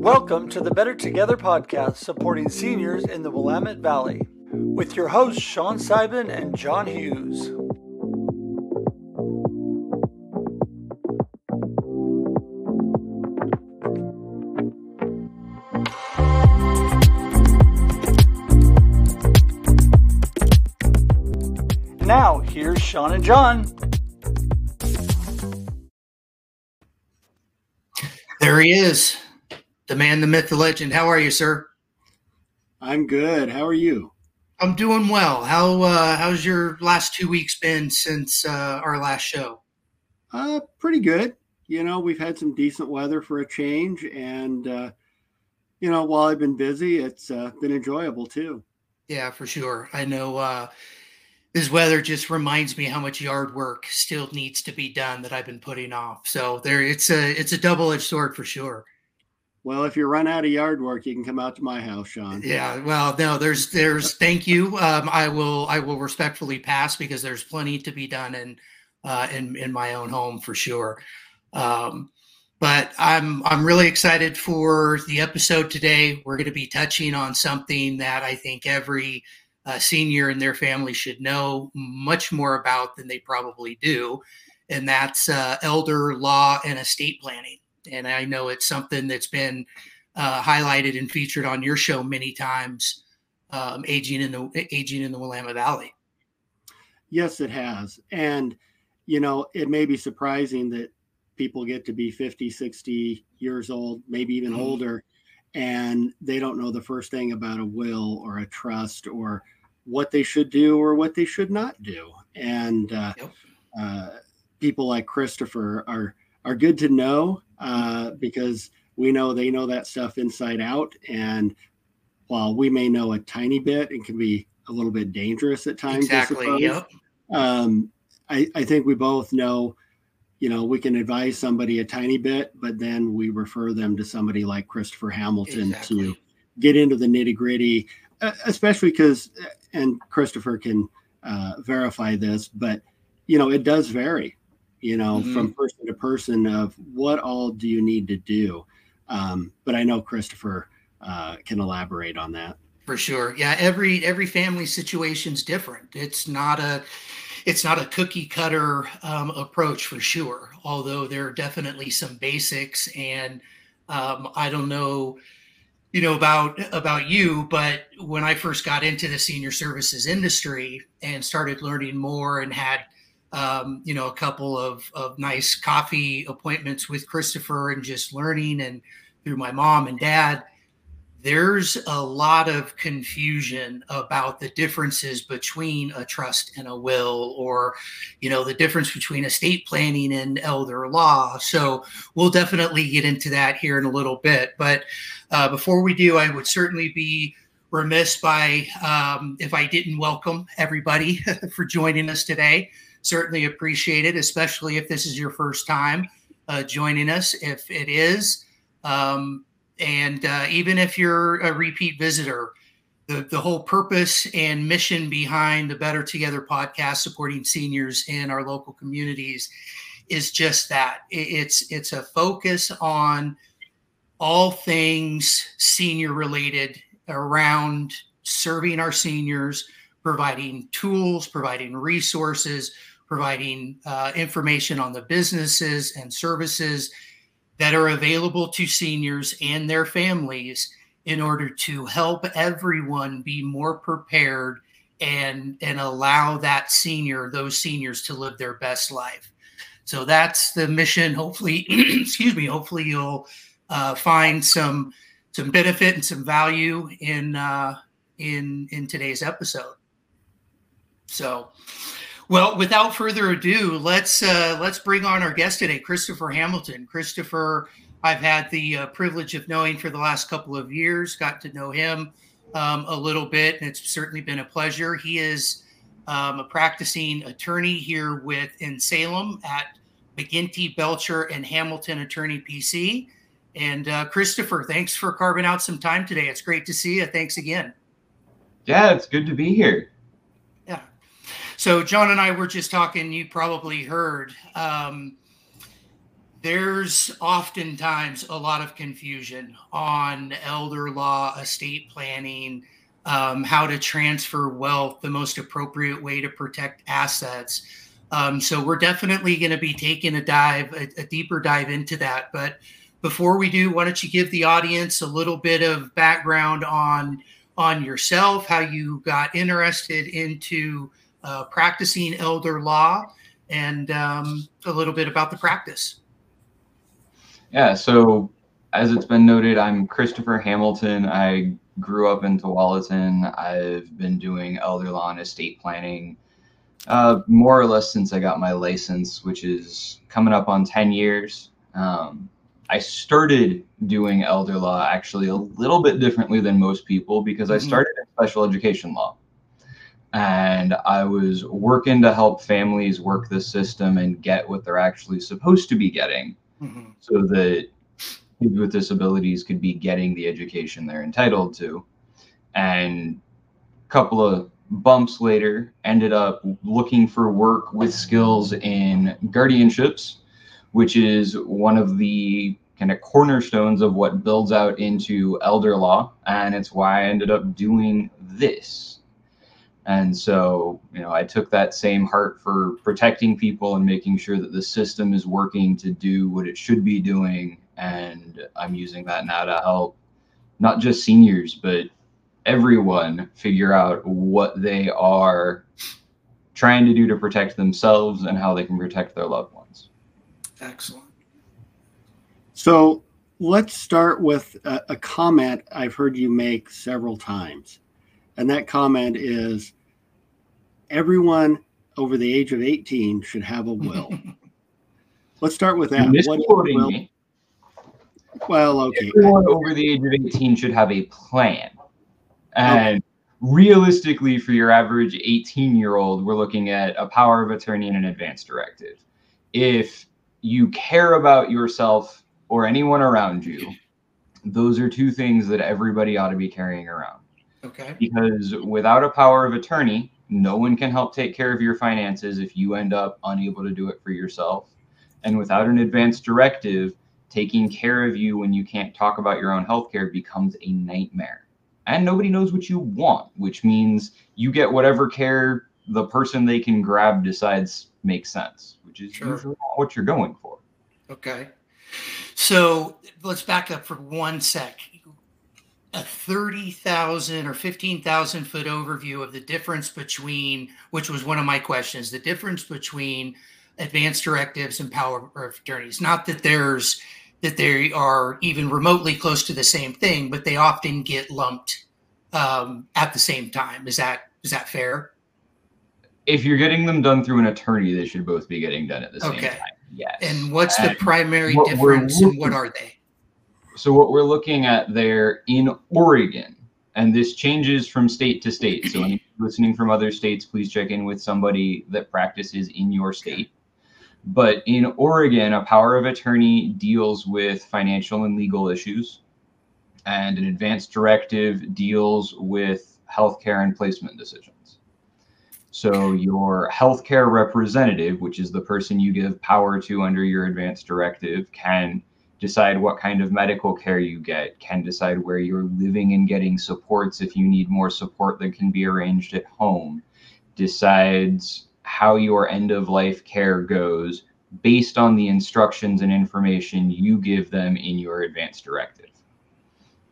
Welcome to the Better Together podcast supporting seniors in the Willamette Valley with your hosts Shawn Sibon and John Hughes. Now, here's Shawn and John. There he is, the man, the myth, the legend. How are you, sir? I'm good. How are you? I'm doing well. How uh, how's your last two weeks been since uh, our last show? Uh, pretty good. You know, we've had some decent weather for a change, and uh, you know, while I've been busy, it's uh, been enjoyable too. Yeah, for sure. I know uh, this weather just reminds me how much yard work still needs to be done that I've been putting off. So there, it's a it's a double edged sword for sure. Well, if you run out of yard work, you can come out to my house, Shawn. Yeah. Well, no, there's there's thank you. Um, I will I will respectfully pass because there's plenty to be done in uh, in in my own home for sure. Um, but I'm I'm really excited for the episode today. We're going to be touching on something that I think every uh, senior and their family should know much more about than they probably do, and that's uh, elder law and estate planning. And I know it's something that's been uh, highlighted and featured on your show many times. Um, aging in the aging in the Willamette Valley. Yes, it has, and you know it may be surprising that people get to be 50 60 years old maybe even mm-hmm. older and they don't know the first thing about a will or a trust or what they should do or what they should not do. And uh, yep. uh, people like Christopher are are good to know uh, because we know they know that stuff inside out. And while we may know a tiny bit, it can be a little bit dangerous at times. Exactly. Yep. Um, I, I think we both know, you know, we can advise somebody a tiny bit, but then we refer them to somebody like Christopher Hamilton exactly. to get into the nitty gritty especially because, and Christopher can uh, verify this, but you know, it does vary, you know, mm-hmm. from person to person of what all do you need to do. Um, but I know Christopher uh, can elaborate on that. For sure, yeah. Every every family situation's different. It's not a it's not a cookie cutter um, approach for sure. Although there are definitely some basics, and um, I don't know you know about about you but when i first got into the senior services industry and started learning more and had um, you know a couple of, of nice coffee appointments with christopher and just learning and through my mom and dad. There's a lot of confusion about the differences between a trust and a will or you know the difference between estate planning and elder law. So we'll definitely get into that here in a little bit. But uh, before we do i would certainly be remiss by um, if i didn't welcome everybody for joining us today certainly appreciate it especially if this is your first time uh, joining us if it is um, and uh, even if you're a repeat visitor, the, the whole purpose and mission behind the Better Together podcast supporting seniors in our local communities is just that. It's it's a focus on all things senior related around serving our seniors, providing tools, providing resources, providing uh, information on the businesses and services that are available to seniors and their families in order to help everyone be more prepared and and allow that senior those seniors to live their best life. So that's the mission. Hopefully excuse me hopefully you'll uh, find some some benefit and some value in uh, in in today's episode. So well, without further ado, let's uh, let's bring on our guest today, Christopher Hamilton. Christopher, I've had the uh, privilege of knowing for the last couple of years. Got to know him um, a little bit, and it's certainly been a pleasure. He is um, a practicing attorney here with in Salem at McGinty, Belcher, and Hamilton Attorney PC. And uh, Christopher, thanks for carving out some time today. It's great to see you. Thanks again. Yeah, it's good to be here. So John and I were just talking. You probably heard um, there's oftentimes a lot of confusion on elder law, estate planning, um, how to transfer wealth, the most appropriate way to protect assets. Um, so we're definitely going to be taking a dive, a, a, deeper dive into that. But before we do, why don't you give the audience a little bit of background on on yourself, how you got interested into uh, practicing elder law, and um, a little bit about the practice. Yeah. So as it's been noted, I'm Christopher Hamilton. I grew up in Tualatin. I've been doing elder law and estate planning uh, more or less since I got my license, which is coming up on 10 years. Um, I started doing elder law actually a little bit differently than most people because I mm-hmm. started in special education law. And I was working to help families work the system and get what they're actually supposed to be getting mm-hmm. so that people with disabilities could be getting the education they're entitled to. And a couple of bumps later, ended up looking for work with skills in guardianships, which is one of the kind of cornerstones of what builds out into elder law. And it's why I ended up doing this. And so, you know, I took that same heart for protecting people and making sure that the system is working to do what it should be doing and I'm using that now to help not just seniors, but everyone figure out what they are trying to do to protect themselves and how they can protect their loved ones. Excellent. So let's start with a, a, comment I've heard you make several times. And that comment is everyone over the age of 18 should have a will. let's start with that. What will? Me. Well, okay. Everyone over the age of 18 should have a plan. And okay. realistically, for your average 18 year old, we're looking at a power of attorney and an advance directive. If you care about yourself or anyone around you, those are two things that everybody ought to be carrying around. Okay. Because without a power of attorney, no one can help take care of your finances if you end up unable to do it for yourself. And without an advance directive, taking care of you when you can't talk about your own healthcare becomes a nightmare. And nobody knows what you want, which means you get whatever care the person they can grab decides makes sense, which is sure. usually what you're going for. Okay. So let's back up for one sec. A 30,000 or 15,000 foot overview of the difference between, which was one of my questions, the difference between advanced directives and power of attorneys. Not that there's that they are even remotely close to the same thing, but they often get lumped um, at the same time. Is that is that fair? If you're getting them done through an attorney, they should both be getting done at the okay. same time. Yes. And what's and the primary difference and what are they? So what we're looking at there in Oregon, and this changes from state to state. So listening from other states, please check in with somebody that practices in your state. But in Oregon, a power of attorney deals with financial and legal issues, and an advanced directive deals with healthcare and placement decisions. So, your healthcare representative, which is the person you give power to under your advanced directive, can decide what kind of medical care you get, can decide where you're living and getting supports if you need more support that can be arranged at home, decides how your end of life care goes based on the instructions and information you give them in your advance directive.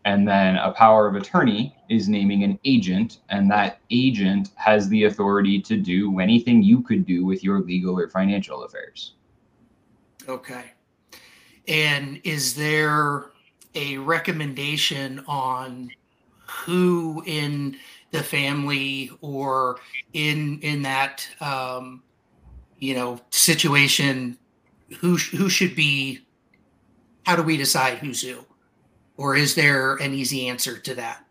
And then a power of attorney is naming an agent, and that agent has the authority to do anything you could do with your legal or financial affairs. Okay. And is there a recommendation on who in the family or in in that um, you know situation who who should be how do we decide who's who? Or is there an easy answer to that?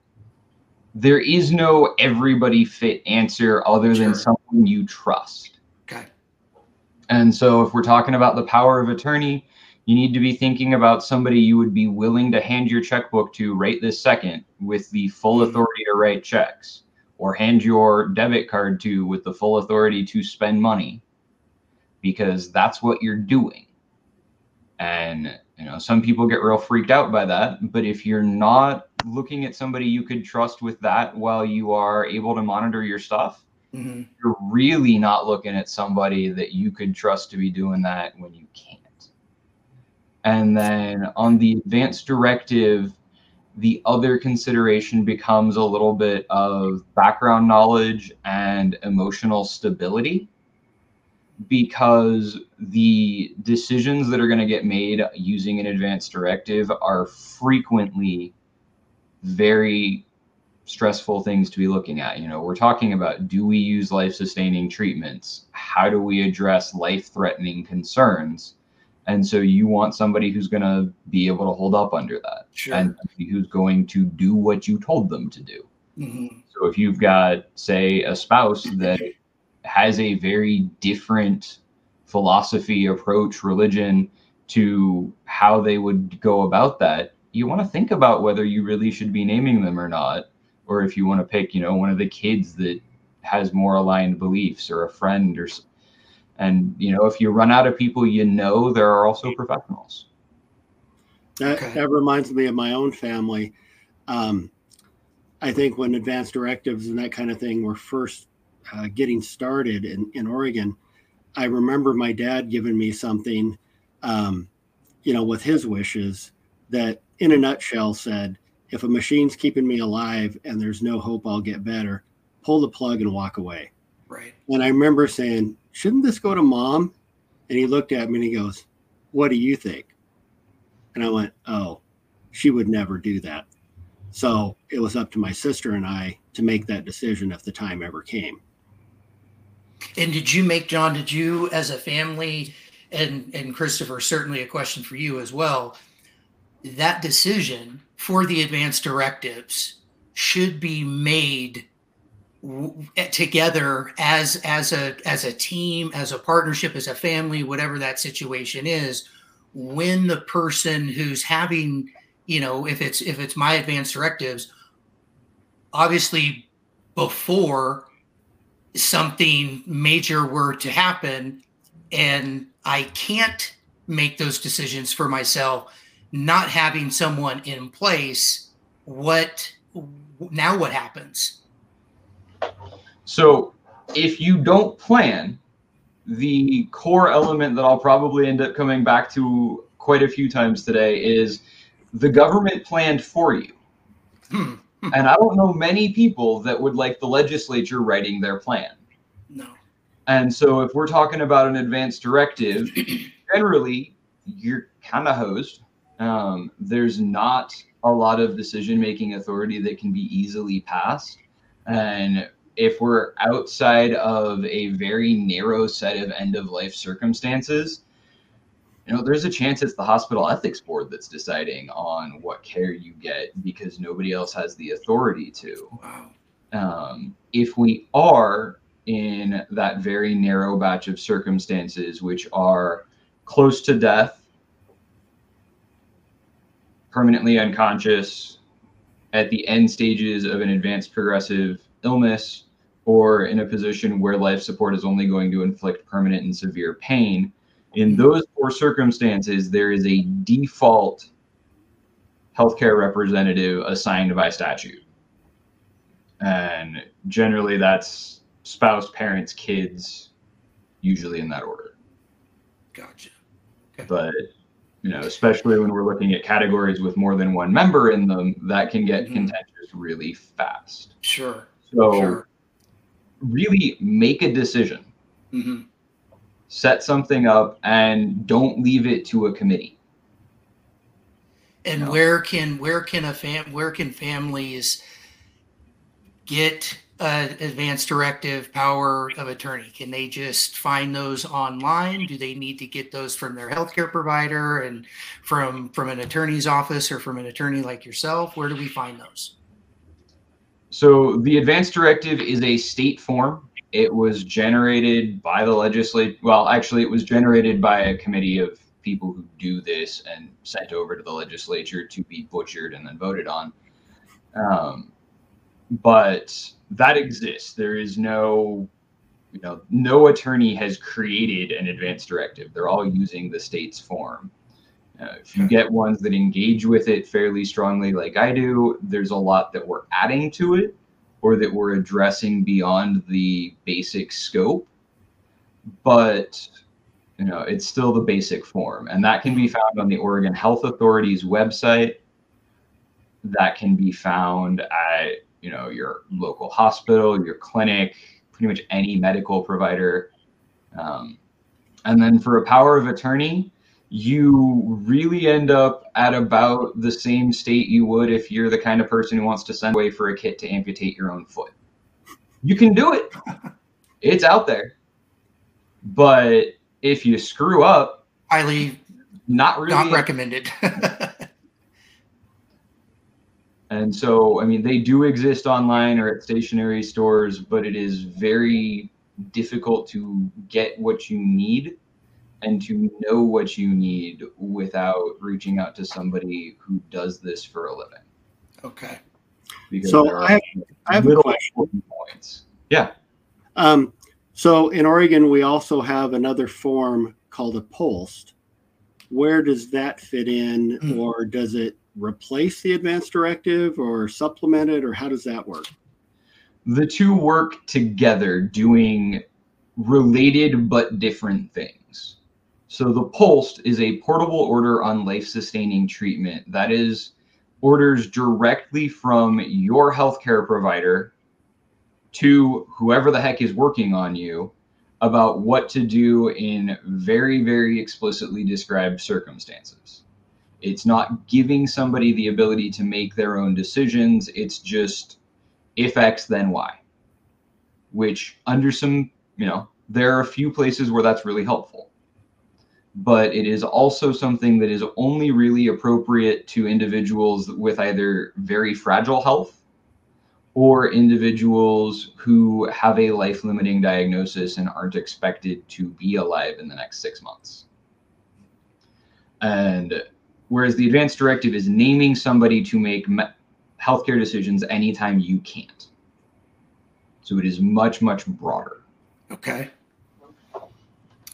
There is no everybody fit answer other sure. than someone you trust. Okay. And so if we're talking about the power of attorney you need to be thinking about somebody you would be willing to hand your checkbook to right this second with the full mm-hmm. authority to write checks or hand your debit card to with the full authority to spend money because that's what you're doing. And you know, some people get real freaked out by that. But if you're not looking at somebody you could trust with that while you are able to monitor your stuff, mm-hmm. you're really not looking at somebody that you could trust to be doing that when you can't. And then on the advanced directive, the other consideration becomes a little bit of background knowledge and emotional stability because the decisions that are going to get made using an advanced directive are frequently very stressful things to be looking at. You know, we're talking about do we use life sustaining treatments? How do we address life threatening concerns? And so you want somebody who's going to be able to hold up under that sure. and who's going to do what you told them to do. Mm-hmm. So if you've got, say, a spouse that has a very different philosophy, approach, religion to how they would go about that, you want to think about whether you really should be naming them or not. Or if you want to pick, you know, one of the kids that has more aligned beliefs or a friend or and you know if you run out of people you know there are also professionals that, okay. that reminds me of my own family um, i think when advanced directives and that kind of thing were first uh, getting started in, in Oregon, I remember my dad giving me something, um, you know, with his wishes that, in a nutshell, said, if a machine's keeping me alive and there's no hope I'll get better, pull the plug and walk away. Right. And I remember saying, shouldn't this go to mom? And he looked at me and he goes, what do you think? And I went, oh, she would never do that. So it was up to my sister and I to make that decision if the time ever came. And did you make John? Did you, as a family, and and Christopher, certainly a question for you as well. That decision for the advanced directives should be made together as as a as a team, as a partnership, as a family, whatever that situation is. When the person who's having, you know, if it's if it's my advanced directives, obviously before something major were to happen and I can't make those decisions for myself, not having someone in place, what now what happens? So if you don't plan, the core element that I'll probably end up coming back to quite a few times today is the government planned for you. Hmm and I don't know many people that would like the legislature writing their plan. No. And so if we're talking about an advanced directive, generally you're kind of hosed. Um, there's not a lot of decision making authority that can be easily passed. And if we're outside of a very narrow set of end of life circumstances, you know, there's a chance it's the hospital ethics board that's deciding on what care you get because nobody else has the authority to. Wow. Um, if we are in that very narrow batch of circumstances, which are close to death, permanently unconscious, at the end stages of an advanced progressive illness, or in a position where life support is only going to inflict permanent and severe pain, in those four circumstances, there is a default healthcare representative assigned by statute. And generally, that's spouse, parents, kids, usually in that order. Gotcha. Okay. But you know, especially when we're looking at categories with more than one member in them, that can get mm-hmm. contentious really fast. Sure. So, sure. really make a decision. Mm-hmm set something up and don't leave it to a committee and no. where can where can a fam where can families get uh, advanced directive power of attorney can they just find those online do they need to get those from their healthcare provider and from from an attorney's office or from an attorney like yourself where do we find those so the advance directive is a state form it was generated by the legislature. Well, actually, it was generated by a committee of people who do this and sent over to the legislature to be butchered and then voted on. Um, but that exists. There is no, you know, no attorney has created an advance directive. They're all using the state's form. Uh, if you get ones that engage with it fairly strongly, like I do, there's a lot that we're adding to it or that we're addressing beyond the basic scope. But you know, it's still the basic form, and that can be found on the Oregon Health Authority's website. That can be found at you know your local hospital, your clinic, pretty much any medical provider. Um, and then for a power of attorney, you really end up at about the same state you would if you're the kind of person who wants to send away for a kit to amputate your own foot. You can do it. It's out there. But if you screw up, highly not really not recommended. and so, I mean, they do exist online or at stationary stores, but it is very difficult to get what you need and to know what you need without reaching out to somebody who does this for a living. Okay. Because so I have, I have a question. Points. Yeah. Um, so in Oregon, we also have another form called a POLST. Where does that fit in, mm. or does it replace the advanced directive, or supplement it, or how does that work? The two work together, doing related but different things. So the POLST is a portable order on life-sustaining treatment. That is orders directly from your healthcare provider to whoever the heck is working on you about what to do in very, very explicitly described circumstances. It's not giving somebody the ability to make their own decisions. It's just if X, then Y, which under some, you know, there are a few places where that's really helpful. But it is also something that is only really appropriate to individuals with either very fragile health or individuals who have a life limiting diagnosis and aren't expected to be alive in the next six months. And whereas the advanced directive is naming somebody to make healthcare decisions anytime you can't. So it is much, much broader. Okay.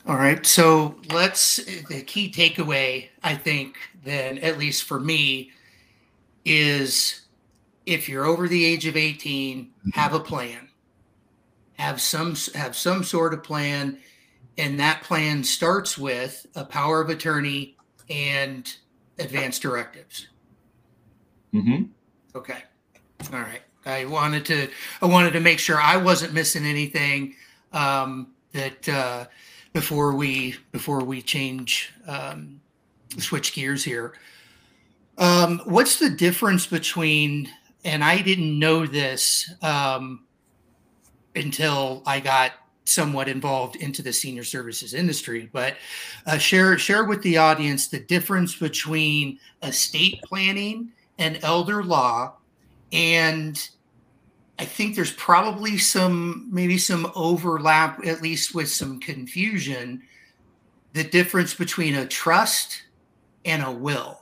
All right. So let's, the key takeaway, I think, then, at least for me, is if you're over the age of 18, mm-hmm. have a plan. Have some have some sort of plan, and that plan starts with a power of attorney and advanced directives. Mm-hmm. Okay. All right. I wanted to I wanted to make sure I wasn't missing anything um, that uh, before we before we change um, switch gears here. Um, what's the difference between and I didn't know this um, until I got somewhat involved into the senior services industry. But uh, share share with the audience the difference between estate planning and elder law, and I think there's probably some maybe some overlap, at least with some confusion. The difference between a trust and a will.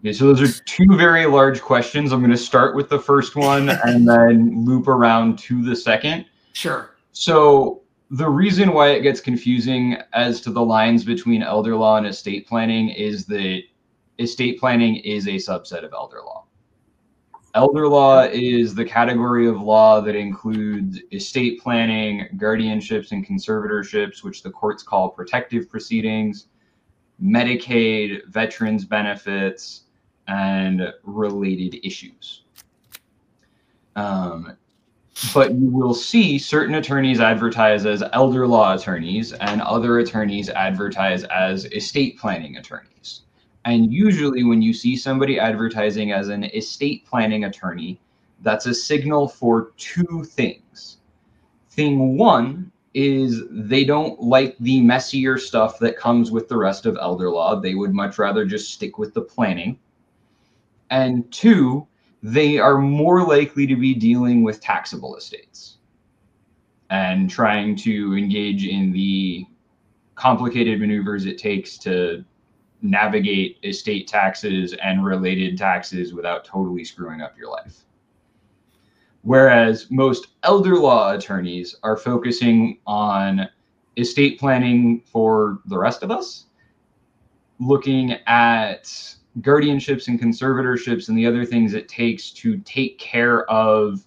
Okay, so those are two very large questions. I'm going to start with the first one and then loop around to the second. Sure. So the reason why it gets confusing as to the lines between elder law and estate planning is that estate planning is a subset of elder law. Elder law is the category of law that includes estate planning, guardianships, and conservatorships, which the courts call protective proceedings, Medicaid, veterans benefits, and related issues. Um, but you will see certain attorneys advertise as elder law attorneys and other attorneys advertise as estate planning attorneys. And usually, when you see somebody advertising as an estate planning attorney, that's a signal for two things. Thing one is they don't like the messier stuff that comes with the rest of elder law. They would much rather just stick with the planning and two, they are more likely to be dealing with taxable estates and trying to engage in the complicated maneuvers it takes to navigate estate taxes and related taxes without totally screwing up your life. Whereas most elder law attorneys are focusing on estate planning for the rest of us looking at guardianships and conservatorships and the other things it takes to take care of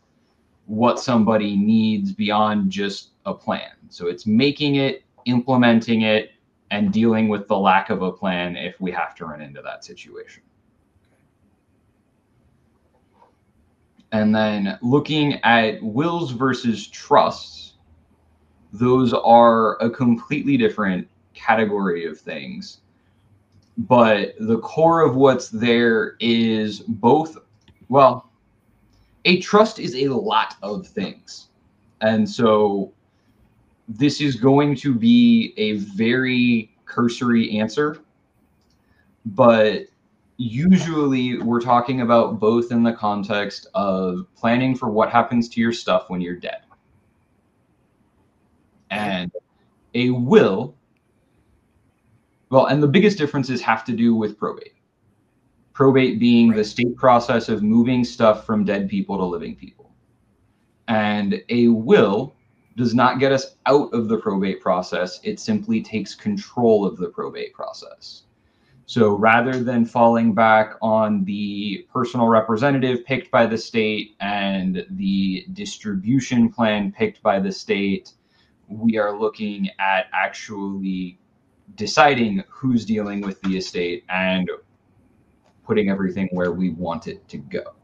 what somebody needs beyond just a plan. So it's making it, implementing it, and dealing with the lack of a plan if we have to run into that situation. And then looking at wills versus trusts, those are a completely different category of things. But the core of what's there is both, well, a trust is a lot of things. And so this is going to be a very cursory answer, but usually we're talking about both in the context of planning for what happens to your stuff when you're dead. And a will, well, and the biggest differences have to do with probate. Probate being right. the state process of moving stuff from dead people to living people. And a will does not get us out of the probate process, it simply takes control of the probate process. So rather than falling back on the personal representative picked by the state and the distribution plan picked by the state, we are looking at actually deciding who's dealing with the estate and putting everything where we want it to go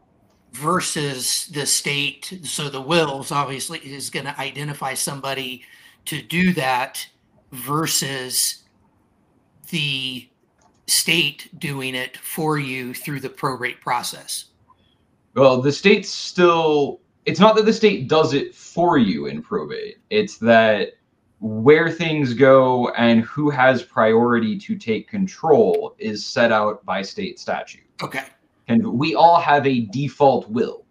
versus the state. So the wills obviously is going to identify somebody to do that versus the state doing it for you through the probate process. Well, the state's still, it's not that the state does it for you in probate, it's that where things go and who has priority to take control is set out by state statute. Okay. And we all have a default will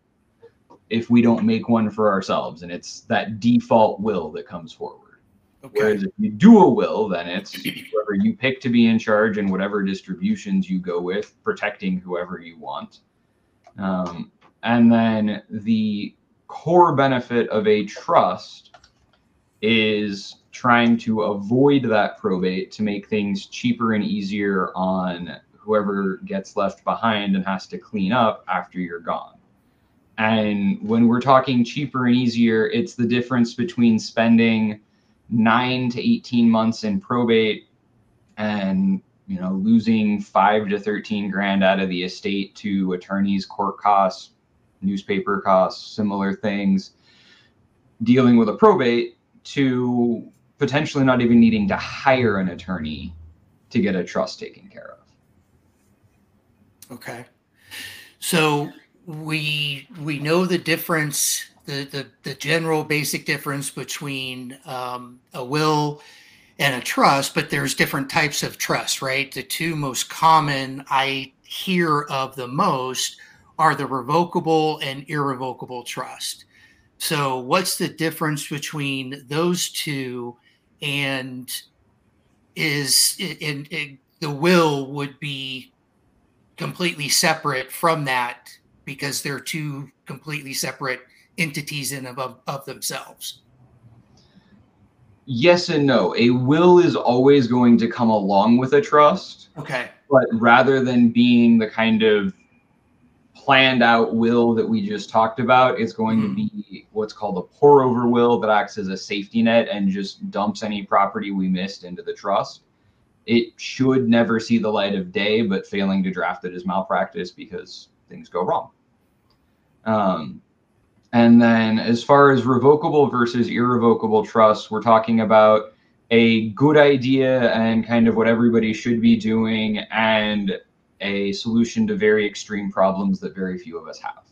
if we don't make one for ourselves. And it's that default will that comes forward. Okay. Whereas if you do a will, then it's whoever you pick to be in charge and whatever distributions you go with, protecting whoever you want. Um, and then the core benefit of a trust is trying to avoid that probate to make things cheaper and easier on whoever gets left behind and has to clean up after you're gone. And when we're talking cheaper and easier, it's the difference between spending nine to 18 months in probate and you know losing five to 13 grand out of the estate to attorneys court costs newspaper costs similar things dealing with a probate to potentially not even needing to hire an attorney to get a trust taken care of Okay. So we we know the difference, the the, the general basic difference between um, a will and a trust, but there's different types of trust, right? The two most common I hear of the most are the revocable and irrevocable trust. So, what's the difference between those two? And is in, in the will would be completely separate from that because they're two completely separate entities in of, of themselves. Yes and no. A will is always going to come along with a trust okay. but rather than being the kind of planned out will that we just talked about it's going mm-hmm. to be what's called a pour over will that acts as a safety net and just dumps any property we missed into the trust it should never see the light of day, but failing to draft it is malpractice because things go wrong. Um, and then as far as revocable versus irrevocable trusts, we're talking about a good idea and kind of what everybody should be doing and a solution to very extreme problems that very few of us have.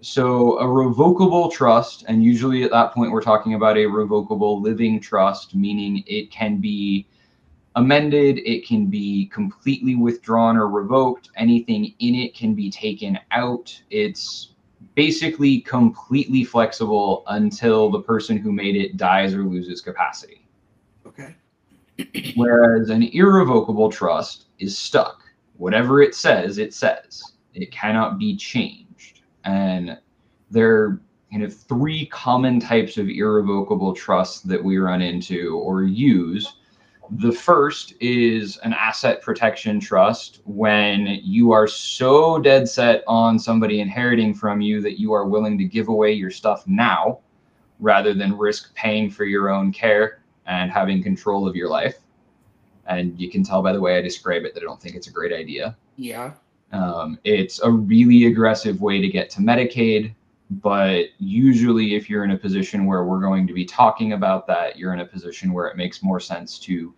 So, a revocable trust, and usually at that point, we're talking about a revocable living trust, meaning it can be amended, it can be completely withdrawn or revoked. Anything in it can be taken out. It's basically completely flexible until the person who made it dies or loses capacity. Okay. Whereas an irrevocable trust is stuck. Whatever it says, it says. It cannot be changed. And there are kind of three common types of irrevocable trusts that we run into or use The first is an asset protection trust when you are so dead set on somebody inheriting from you that you are willing to give away your stuff now rather than risk paying for your own care and having control of your life. And you can tell by the way I describe it that I don't think it's a great idea. Yeah. Um, it's a really aggressive way to get to Medicaid, but usually, if you're in a position where we're going to be talking about that, you're in a position where it makes more sense to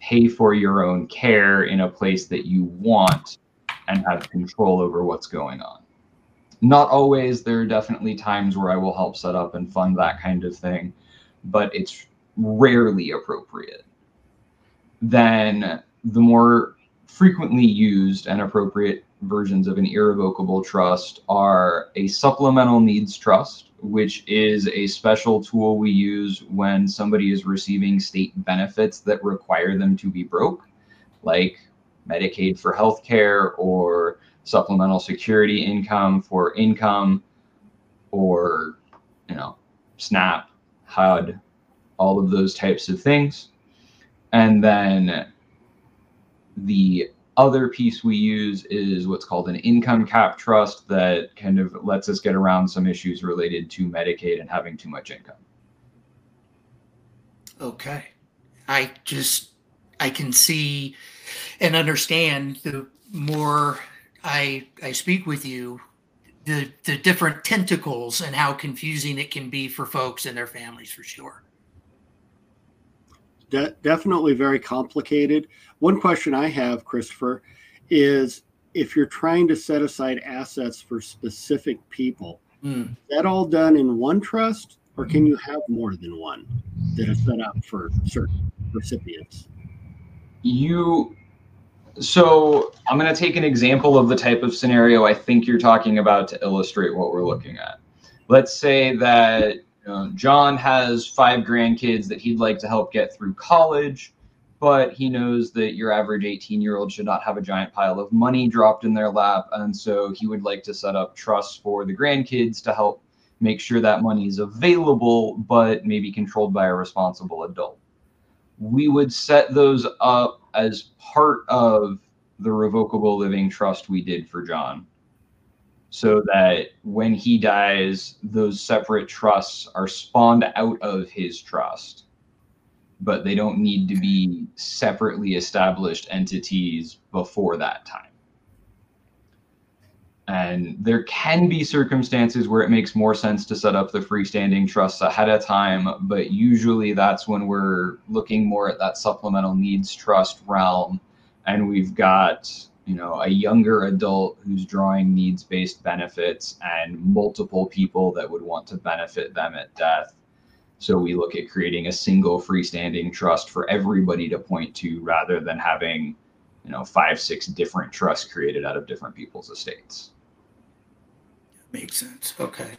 pay for your own care in a place that you want and have control over what's going on. Not always, there are definitely times where I will help set up and fund that kind of thing, but it's rarely appropriate. Then the more frequently used and appropriate versions of an irrevocable trust are a supplemental needs trust, which is a special tool we use when somebody is receiving state benefits that require them to be broke, like Medicaid for healthcare or supplemental security income for income or you know SNAP, HUD, all of those types of things. And then the other piece we use is what's called an income cap trust that kind of lets us get around some issues related to Medicaid and having too much income. Okay. I just I can see and understand the more I I speak with you the the different tentacles and how confusing it can be for folks and their families for sure. De- definitely very complicated. One question I have, Christopher, is if you're trying to set aside assets for specific people, mm. that all done in one trust, or can you have more than one that is set up for certain recipients? You so I'm going to take an example of the type of scenario I think you're talking about to illustrate what we're looking at. Let's say that John has five grandkids that he'd like to help get through college, but he knows that your average 18 year old should not have a giant pile of money dropped in their lap. And so he would like to set up trusts for the grandkids to help make sure that money is available, but maybe controlled by a responsible adult. We would set those up as part of the revocable living trust we did for John so that when he dies, those separate trusts are spawned out of his trust, but they don't need to be separately established entities before that time. And there can be circumstances where it makes more sense to set up the freestanding trusts ahead of time, but usually that's when we're looking more at that supplemental needs trust realm. And we've got you know a younger adult who's drawing needs based benefits and multiple people that would want to benefit them at death so we look at creating a single freestanding trust for everybody to point to rather than having you know five six different trusts created out of different people's estates. Makes sense. Okay.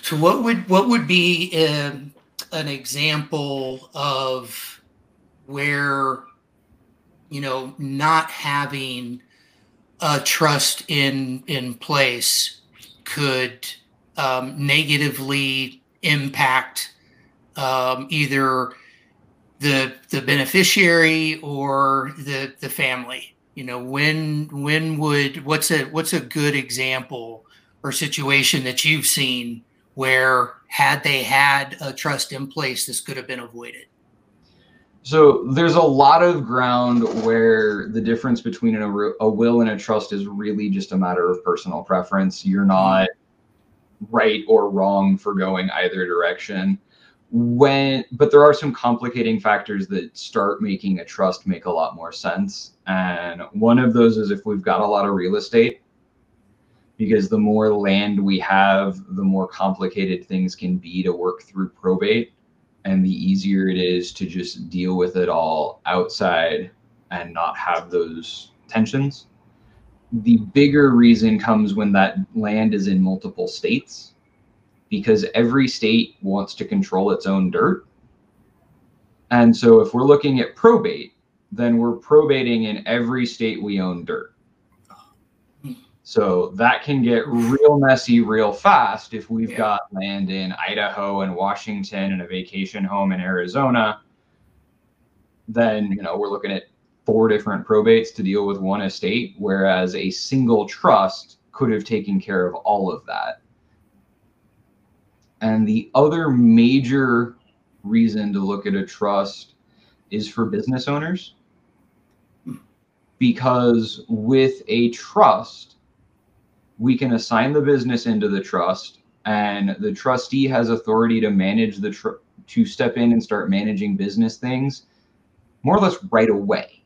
So what would what would be um, an example of where you know not having a trust in in place could um, negatively impact um, either the the beneficiary or the the family. You know, when when would what's a what's a good example or situation that you've seen where had they had a trust in place, this could have been avoided? So there's a lot of ground where the difference between a, a will and a trust is really just a matter of personal preference. You're not right or wrong for going either direction. When, but there are some complicating factors that start making a trust make a lot more sense. And one of those is if we've got a lot of real estate, because the more land we have, the more complicated things can be to work through probate and the easier it is to just deal with it all outside and not have those tensions. The bigger reason comes when that land is in multiple states because every state wants to control its own dirt. And so if we're looking at probate, then we're probating in every state we own dirt. So that can get real messy real fast if we've yeah. got land in Idaho and Washington and a vacation home in Arizona. then you know we're looking at four different probates to deal with one estate, whereas a single trust could have taken care of all of that. And the other major reason to look at a trust is for business owners. Because with a trust, we can assign the business into the trust, and the trustee has authority to manage the tr- to step in and start managing business things more or less right away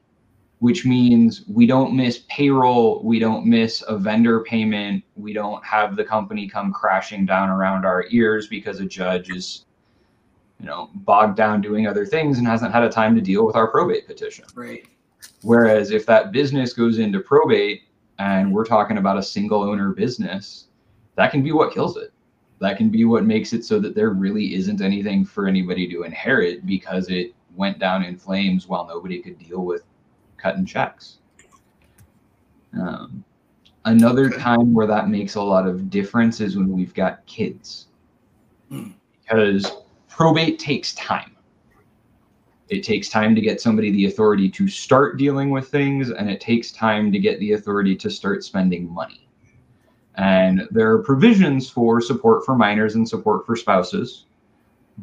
which means we don't miss payroll, we don't miss a vendor payment, we don't have the company come crashing down around our ears because a judge is, you know, bogged down doing other things and hasn't had a time to deal with our probate petition. Right. Whereas if that business goes into probate and we're talking about a single owner business, that can be what kills it. That can be what makes it so that there really isn't anything for anybody to inherit because it went down in flames while nobody could deal with cutting checks. Um, another time where that makes a lot of difference is when we've got kids, hmm. because probate takes time. It takes time to get somebody the authority to start dealing with things, and it takes time to get the authority to start spending money. And there are provisions for support for minors and support for spouses,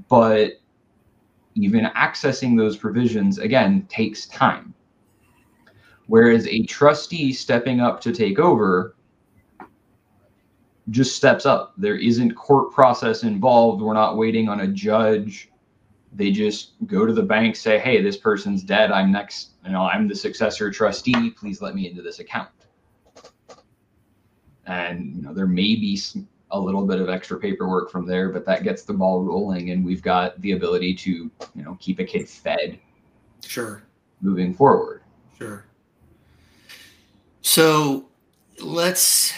but even accessing those provisions again takes time. Whereas a trustee stepping up to take over just steps up. There isn't court process involved. We're not waiting on a judge. They just go to the bank, say, "Hey, this person's dead. I'm next. You know, I'm the successor trustee. Please let me into this account." And you know, there may be a little bit of extra paperwork from there, but that gets the ball rolling, and we've got the ability to, you know, keep a kid fed. Sure. Moving forward. Sure. So let's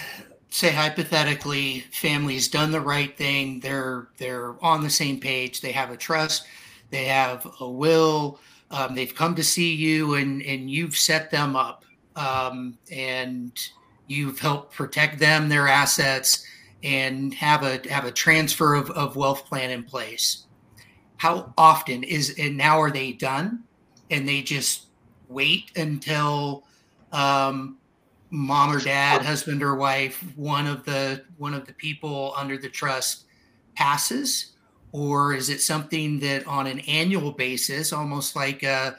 say hypothetically family's done the right thing. They're they're on the same page. They have a trust. They have a will. Um, they've come to see you and and you've set them up. Um, and you've helped protect them their assets and have a have a transfer of, of wealth plan in place. How often is and now are they done? And they just wait until um, mom or dad, husband or wife, one of the one of the people under the trust passes, or is it something that on an annual basis, almost like a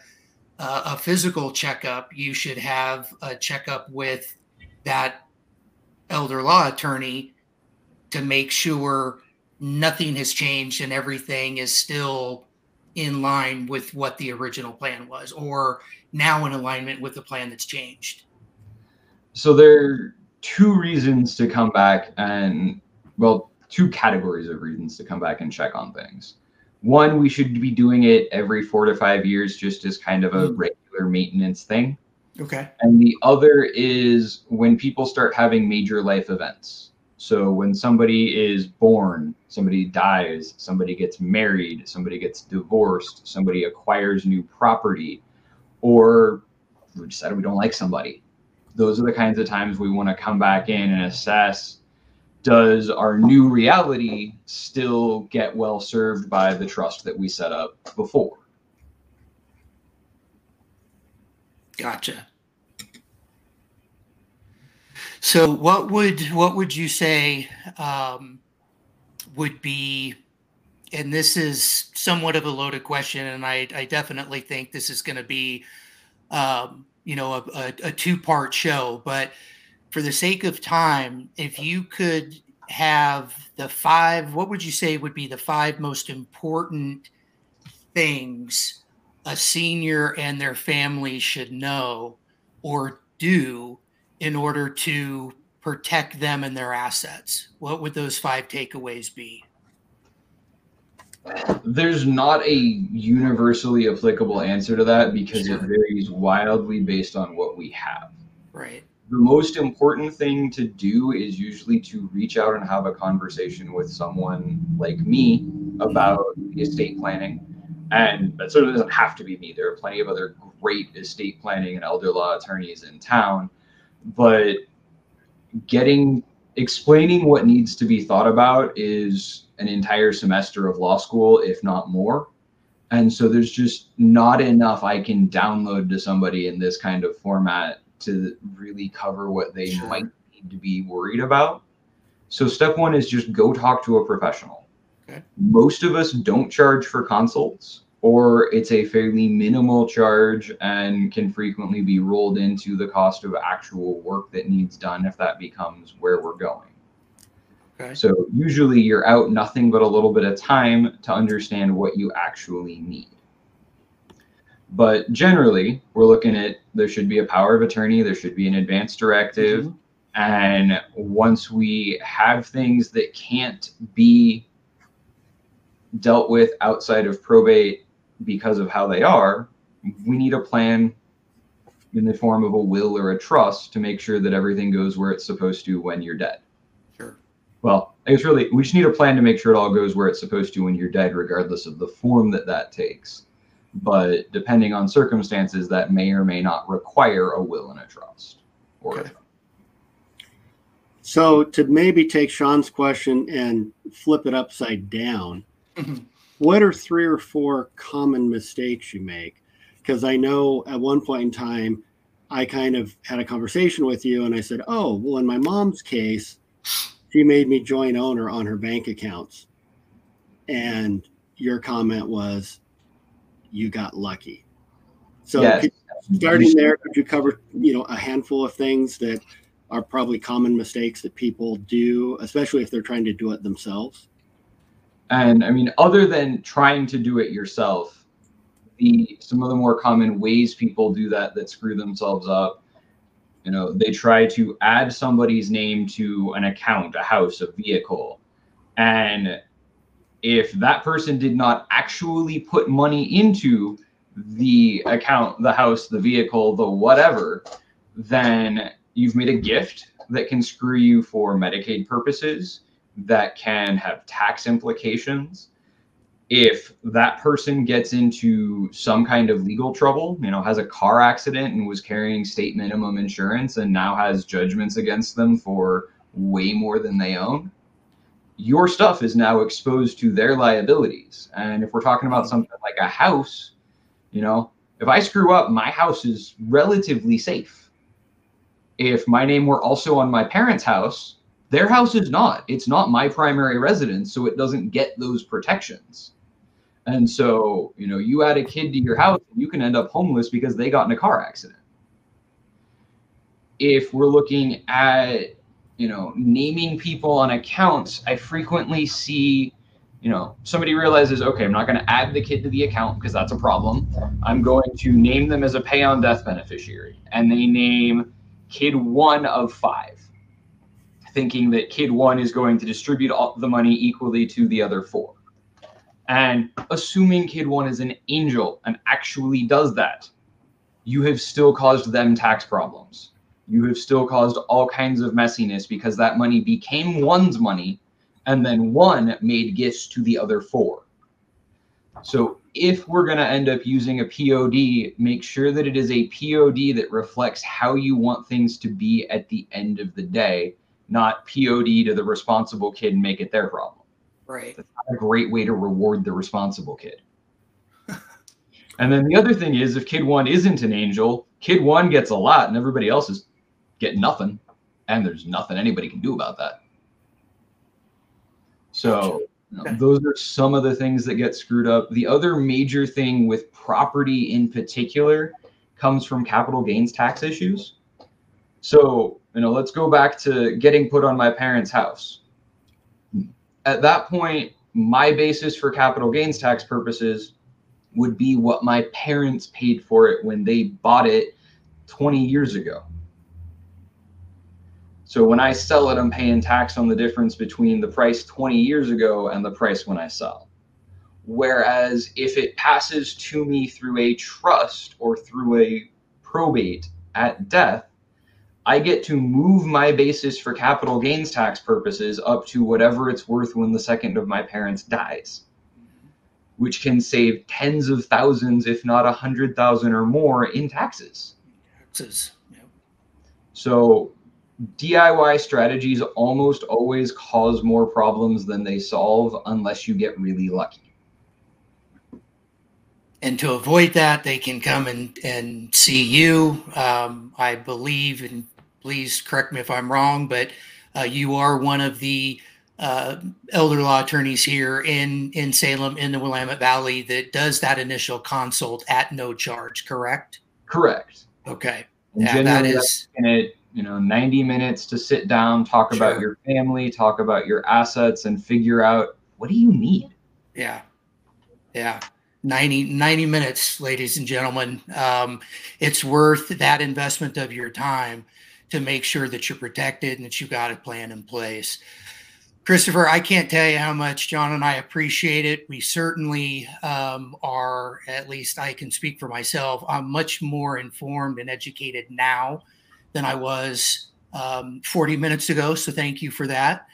a physical checkup, you should have a checkup with that elder law attorney to make sure nothing has changed and everything is still in line with what the original plan was, or now in alignment with the plan that's changed so there are two reasons to come back and well two categories of reasons to come back and check on things. One we should be doing it every four to five years just as kind of a mm. regular maintenance thing. Okay. And the other is when people start having major life events. So when somebody is born somebody dies somebody gets married somebody gets divorced somebody acquires new property or we decided we don't like somebody those are the kinds of times we want to come back in and assess does our new reality still get well served by the trust that we set up before? Gotcha. So, what would what would you say um, would be? And this is somewhat of a loaded question, and I, I definitely think this is going to be um, you know a, a, a two part show but for the sake of time if you could have the five what would you say would be the five most important things a senior and their family should know or do in order to protect them and their assets? What would those five takeaways be there's not a universally applicable answer to that because sure. it varies wildly based on what we have. Right. The most important thing to do is usually to reach out and have a conversation with someone like me about estate planning. And that certainly doesn't have to be me. There are plenty of other great estate planning and elder law attorneys in town. But getting explaining what needs to be thought about is an entire semester of law school, if not more. And so there's just not enough I can download to somebody in this kind of format to really cover what they sure. might need to be worried about. So step one is just go talk to a professional. Okay. Most of us don't charge for consults or it's a fairly minimal charge and can frequently be rolled into the cost of actual work that needs done if that becomes where we're going. Okay. So usually you're out nothing but a little bit of time to understand what you actually need. But generally, we're looking at there should be a power of attorney, there should be an advance directive. Mm-hmm. And once we have things that can't be dealt with outside of probate because of how they are, we need a plan in the form of a will or a trust to make sure that everything goes where it's supposed to when you're dead. Sure. Well, it's really, we just need a plan to make sure it all goes where it's supposed to when you're dead, regardless of the form that that takes. But depending on circumstances, that may or may not require a will and a trust. Or okay. So to maybe take Shawn's question and flip it upside down, mm-hmm what are three or four common mistakes you make? Because I know at one point in time, I kind of had a conversation with you and I said, Oh, well, in my mom's case, she made me joint owner on her bank accounts. And your comment was, You got lucky. So, yes. starting there, could you cover, you know, a handful of things that are probably common mistakes that people do, especially if they're trying to do it themselves? And I mean, other than trying to do it yourself, the some of the more common ways people do that that screw themselves up, you know, they try to add somebody's name to an account, a house, a vehicle, and if that person did not actually put money into the account, the house, the vehicle, the whatever, then you've made a gift that can screw you for Medicaid purposes that can have tax implications if that person gets into some kind of legal trouble, you know, has a car accident and was carrying state minimum insurance and now has judgments against them for way more than they own, your stuff is now exposed to their liabilities. And if we're talking about something like a house, you know, if I screw up, my house is relatively safe. If my name were also on my parents' house, their house is not. It's not my primary residence, so it doesn't get those protections. And so, you know, you add a kid to your house, you can end up homeless because they got in a car accident. If we're looking at, you know, naming people on accounts, I frequently see, you know, somebody realizes, okay, I'm not going to add the kid to the account because that's a problem. I'm going to name them as a pay on death beneficiary. And they name kid one of five thinking that kid one is going to distribute all the money equally to the other four. And assuming kid one is an angel and actually does that, you have still caused them tax problems. You have still caused all kinds of messiness because that money became one's money and then one made gifts to the other four. So if we're going to end up using a POD, make sure that it is a POD that reflects how you want things to be at the end of the day not POD to the responsible kid and make it their problem. Right. That's not a great way to reward the responsible kid. and then the other thing is, if kid one isn't an angel, kid one gets a lot and everybody else is getting nothing. And there's nothing anybody can do about that. So you know, those are some of the things that get screwed up. The other major thing with property in particular comes from capital gains tax issues. So you know, let's go back to getting put on my parents' house. At that point, my basis for capital gains tax purposes would be what my parents paid for it when they bought it 20 years ago. So when I sell it, I'm paying tax on the difference between the price 20 years ago and the price when I sell. Whereas if it passes to me through a trust or through a probate at death, I get to move my basis for capital gains tax purposes up to whatever it's worth when the second of my parents dies, which can save tens of thousands, if not a hundred thousand or more in taxes. Taxes. Yep. So DIY strategies almost always cause more problems than they solve unless you get really lucky. And to avoid that, they can come and, and see you. Um, I believe, and please correct me if I'm wrong, but uh, you are one of the uh, elder law attorneys here in in Salem in the Willamette Valley that does that initial consult at no charge. Correct? Correct. Okay. And Yeah, that is it, you know, 90 minutes to sit down, talk about your family, talk about your assets, and figure out what do you need. yeah, yeah. 90, 90 minutes, ladies and gentlemen. Um, it's worth that investment of your time to make sure that you're protected and that you've got a plan in place. Christopher, I can't tell you how much John and I appreciate it. We certainly um, are, at least I can speak for myself, I'm much more informed and educated now than I was um, 40 minutes ago. So thank you for that.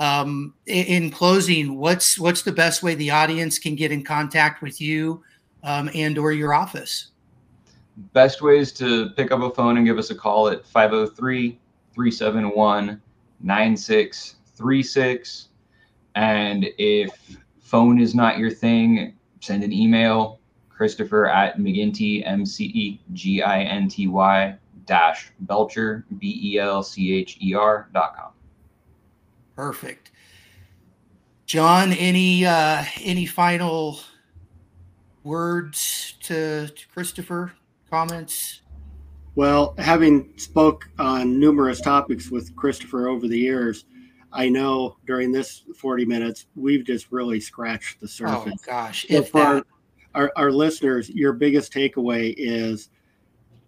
Um, in, in closing, what's what's the best way the audience can get in contact with you um, and or your office? Best ways to pick up a phone and give us a call at 503 371 9636. And if phone is not your thing, send an email Christopher at McGinty, M C E G I N T Y dash Belcher, B E L C H E R dot com. Perfect. John, any uh, any final words to, to Christopher? Comments? Well, having spoke on numerous topics with Christopher over the years, I know during this 40 minutes we've just really scratched the oh, surface. Oh gosh, So if for that, our, our listeners, your biggest takeaway is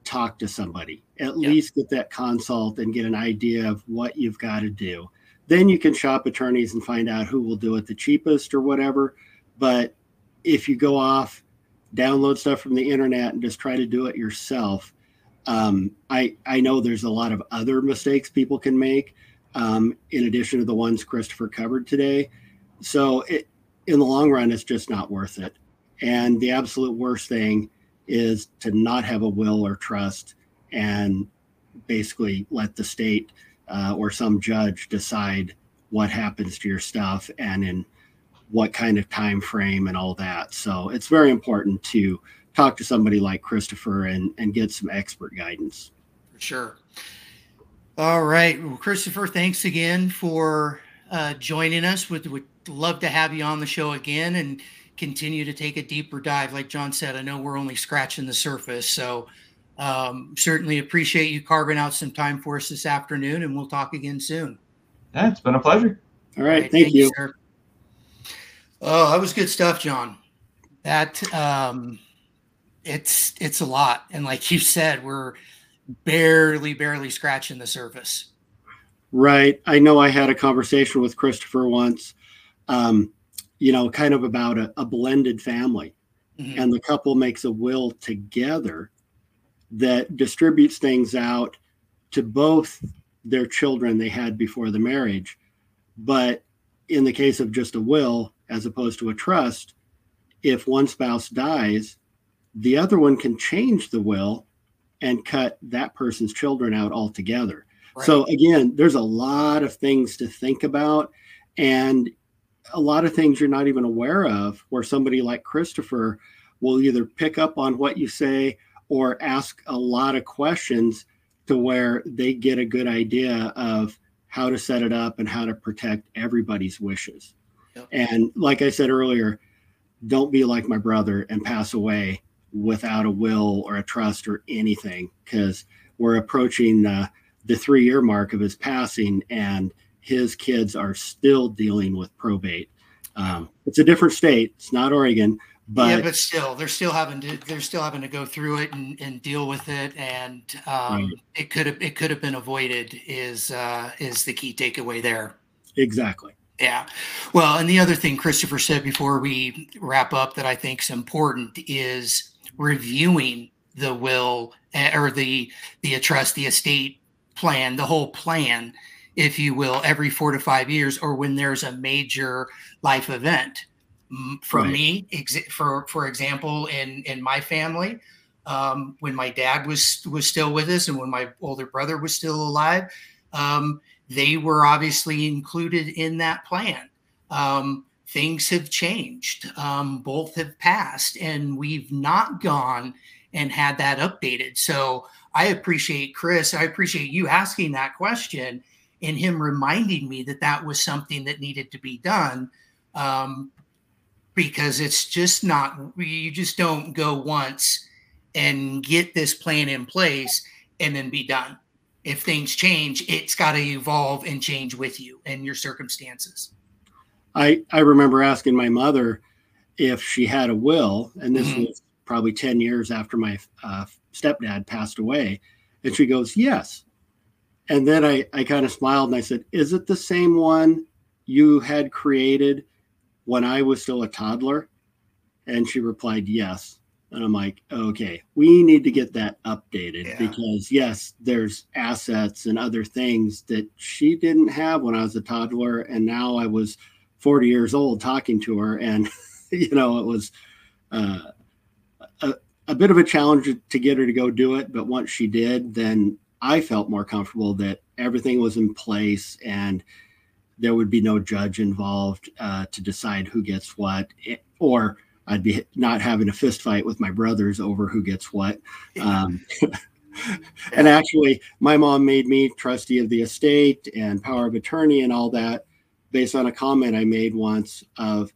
talk to somebody. At Yeah. least get that consult and get an idea of what you've got to do. Then you can shop attorneys and find out who will do it the cheapest or whatever. But if you go off, download stuff from the internet and just try to do it yourself, um, I I know there's a lot of other mistakes people can make um, in addition to the ones Christopher covered today. So it, in the long run, it's just not worth it. And the absolute worst thing is to not have a will or trust and basically let the state uh, or some judge decide what happens to your stuff and in what kind of time frame and all that. So it's very important to talk to somebody like Christopher and, and get some expert guidance. for sure. All right, well, Christopher, thanks again for uh, joining us. Would would love to have you on the show again and continue to take a deeper dive. Like John said, I know we're only scratching the surface, so um, certainly appreciate you carving out some time for us this afternoon, and we'll talk again soon. Yeah, it's been a pleasure. All right. thank, you. sir. Oh, that was good stuff, John. That um, it's it's a lot, and like you said, we're barely barely scratching the surface. Right. I know I had a conversation with Christopher once, um, you know, kind of about a, a blended family. Mhm. and the couple makes a will together that distributes things out to both their children they had before the marriage. But in the case of just a will, as opposed to a trust, if one spouse dies, the other one can change the will and cut that person's children out altogether. Right. So, again, there's a lot of things to think about. And a lot of things you're not even aware of, where somebody like Christopher will either pick up on what you say or ask a lot of questions to where they get a good idea of how to set it up and how to protect everybody's wishes. Yep. And like I said earlier, don't be like my brother and pass away without a will or a trust or anything because we're approaching uh, the three year mark of his passing and his kids are still dealing with probate. Um, it's a different state. It's not Oregon, but, yeah, but still, they're still having to they're still having to go through it and, and deal with it, and um, Right. it could have it could have been avoided. Is uh, is the key takeaway there? exactly. Yeah. Well, and the other thing Christopher said before we wrap up that I think is important is reviewing the will eh, or the the trust, the estate plan, the whole plan, if you will, every four to five years, or when there's a major life event. For Right. me, ex- for for example, in in my family, um, when my dad was was still with us, and when my older brother was still alive, um, they were obviously included in that plan. Um, things have changed. Um, both have passed, and we've not gone and had that updated. So I appreciate Chris. I appreciate you asking that question and him reminding me that that was something that needed to be done. Um, because it's just not, you just don't go once and get this plan in place and then be done. If things change, it's got to evolve and change with you and your circumstances. I, I remember asking my mother if she had a will, and this mm-hmm. was probably 10 years after my uh, stepdad passed away. And she goes, Yes. And then I, I kind of smiled and I said, Is it the same one you had created when I was still a toddler? And she replied, Yes. And I'm like, okay, we need to get that updated yeah. because, yes, there's assets and other things that she didn't have when I was a toddler. And now I was 40 years old talking to her. And, you know, it was uh, a, a bit of a challenge to get her to go do it. But once she did, then I felt more comfortable that everything was in place and there would be no judge involved uh, to decide who gets what, eh, or I'd be not having a fist fight with my brothers over who gets what. Um, and actually, my mom made me trustee of the estate and power of attorney and all that based on a comment I made once of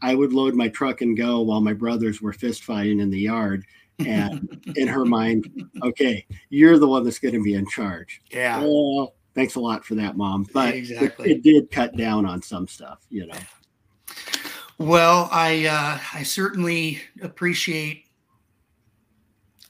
I would load my truck and go while my brothers were fist fighting in the yard. And in her mind, okay, you're the one that's going to be in charge. Yeah. Well, thanks a lot for that, mom. But exactly. it, it did cut down on some stuff, you know. Well, I uh, I certainly appreciate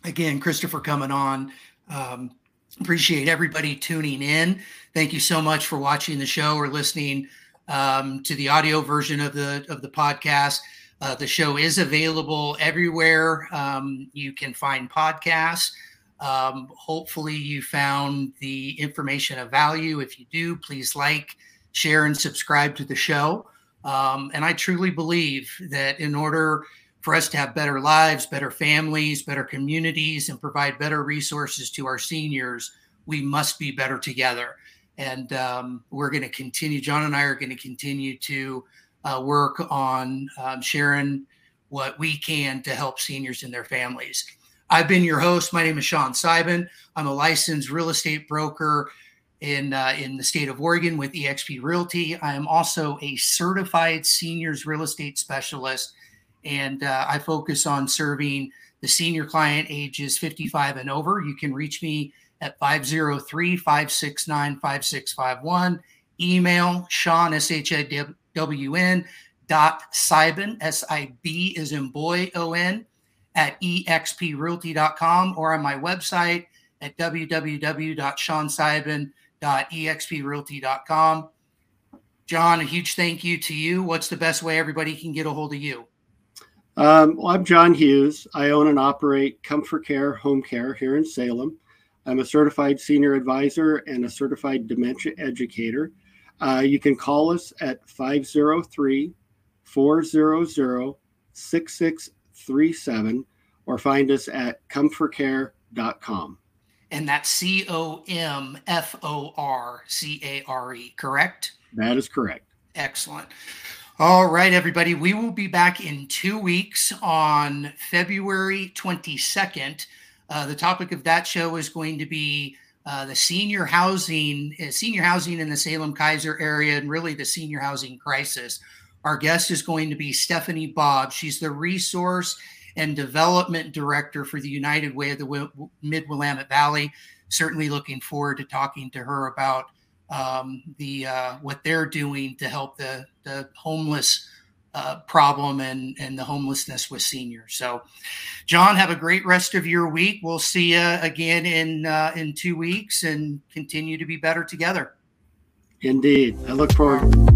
again Christopher coming on. Um, appreciate everybody tuning in. Thank you so much for watching the show or listening um, to the audio version of the of the podcast. Uh, the show is available everywhere. Um, you can find podcasts. Um, hopefully, you found the information of value. If you do, please like, share, and subscribe to the show. Um, and I truly believe that in order for us to have better lives, better families, better communities, and provide better resources to our seniors, we must be better together and um, we're going to continue. John and I are going to continue to uh, work on um, sharing what we can to help seniors and their families. I've been your host. My name is Shawn Sibon. I'm a licensed real estate broker in uh, in the state of Oregon with eXp Realty. I am also a certified seniors real estate specialist, and uh, I focus on serving the senior client ages 55 and over. You can reach me at 503 569 5651. Email Shawn, S H A W N, dot Sibon, S I B is in boy, O N, at exprealty.com or on my website at www.shawnsibon.exprealty.com. John, a huge thank you to you. What's the best way everybody can get a hold of you? Um, well, I'm John Hughes. I own and operate ComForCare Home Care here in Salem. I'm a certified senior advisor and a certified dementia educator. Uh, you can call us at 503 400 6637 or find us at comforcare.com. And that's C O M F O R C A R E, correct? That is correct. Excellent. All right, everybody. We will be back in two weeks on February 22nd uh, the topic of that show is going to be uh, the senior housing, uh, senior housing in the Salem Keizer area, and really the senior housing crisis. Our guest is going to be Stephanie Bob. She's the resource and development director for the United Way of the Mid Willamette Valley. Certainly looking forward to talking to her about um, the uh, what they're doing to help the the homeless uh, problem and and the homelessness with seniors. So, John, have a great rest of your week. We'll see you again in uh, in two weeks and continue to be better together. Indeed, I look forward.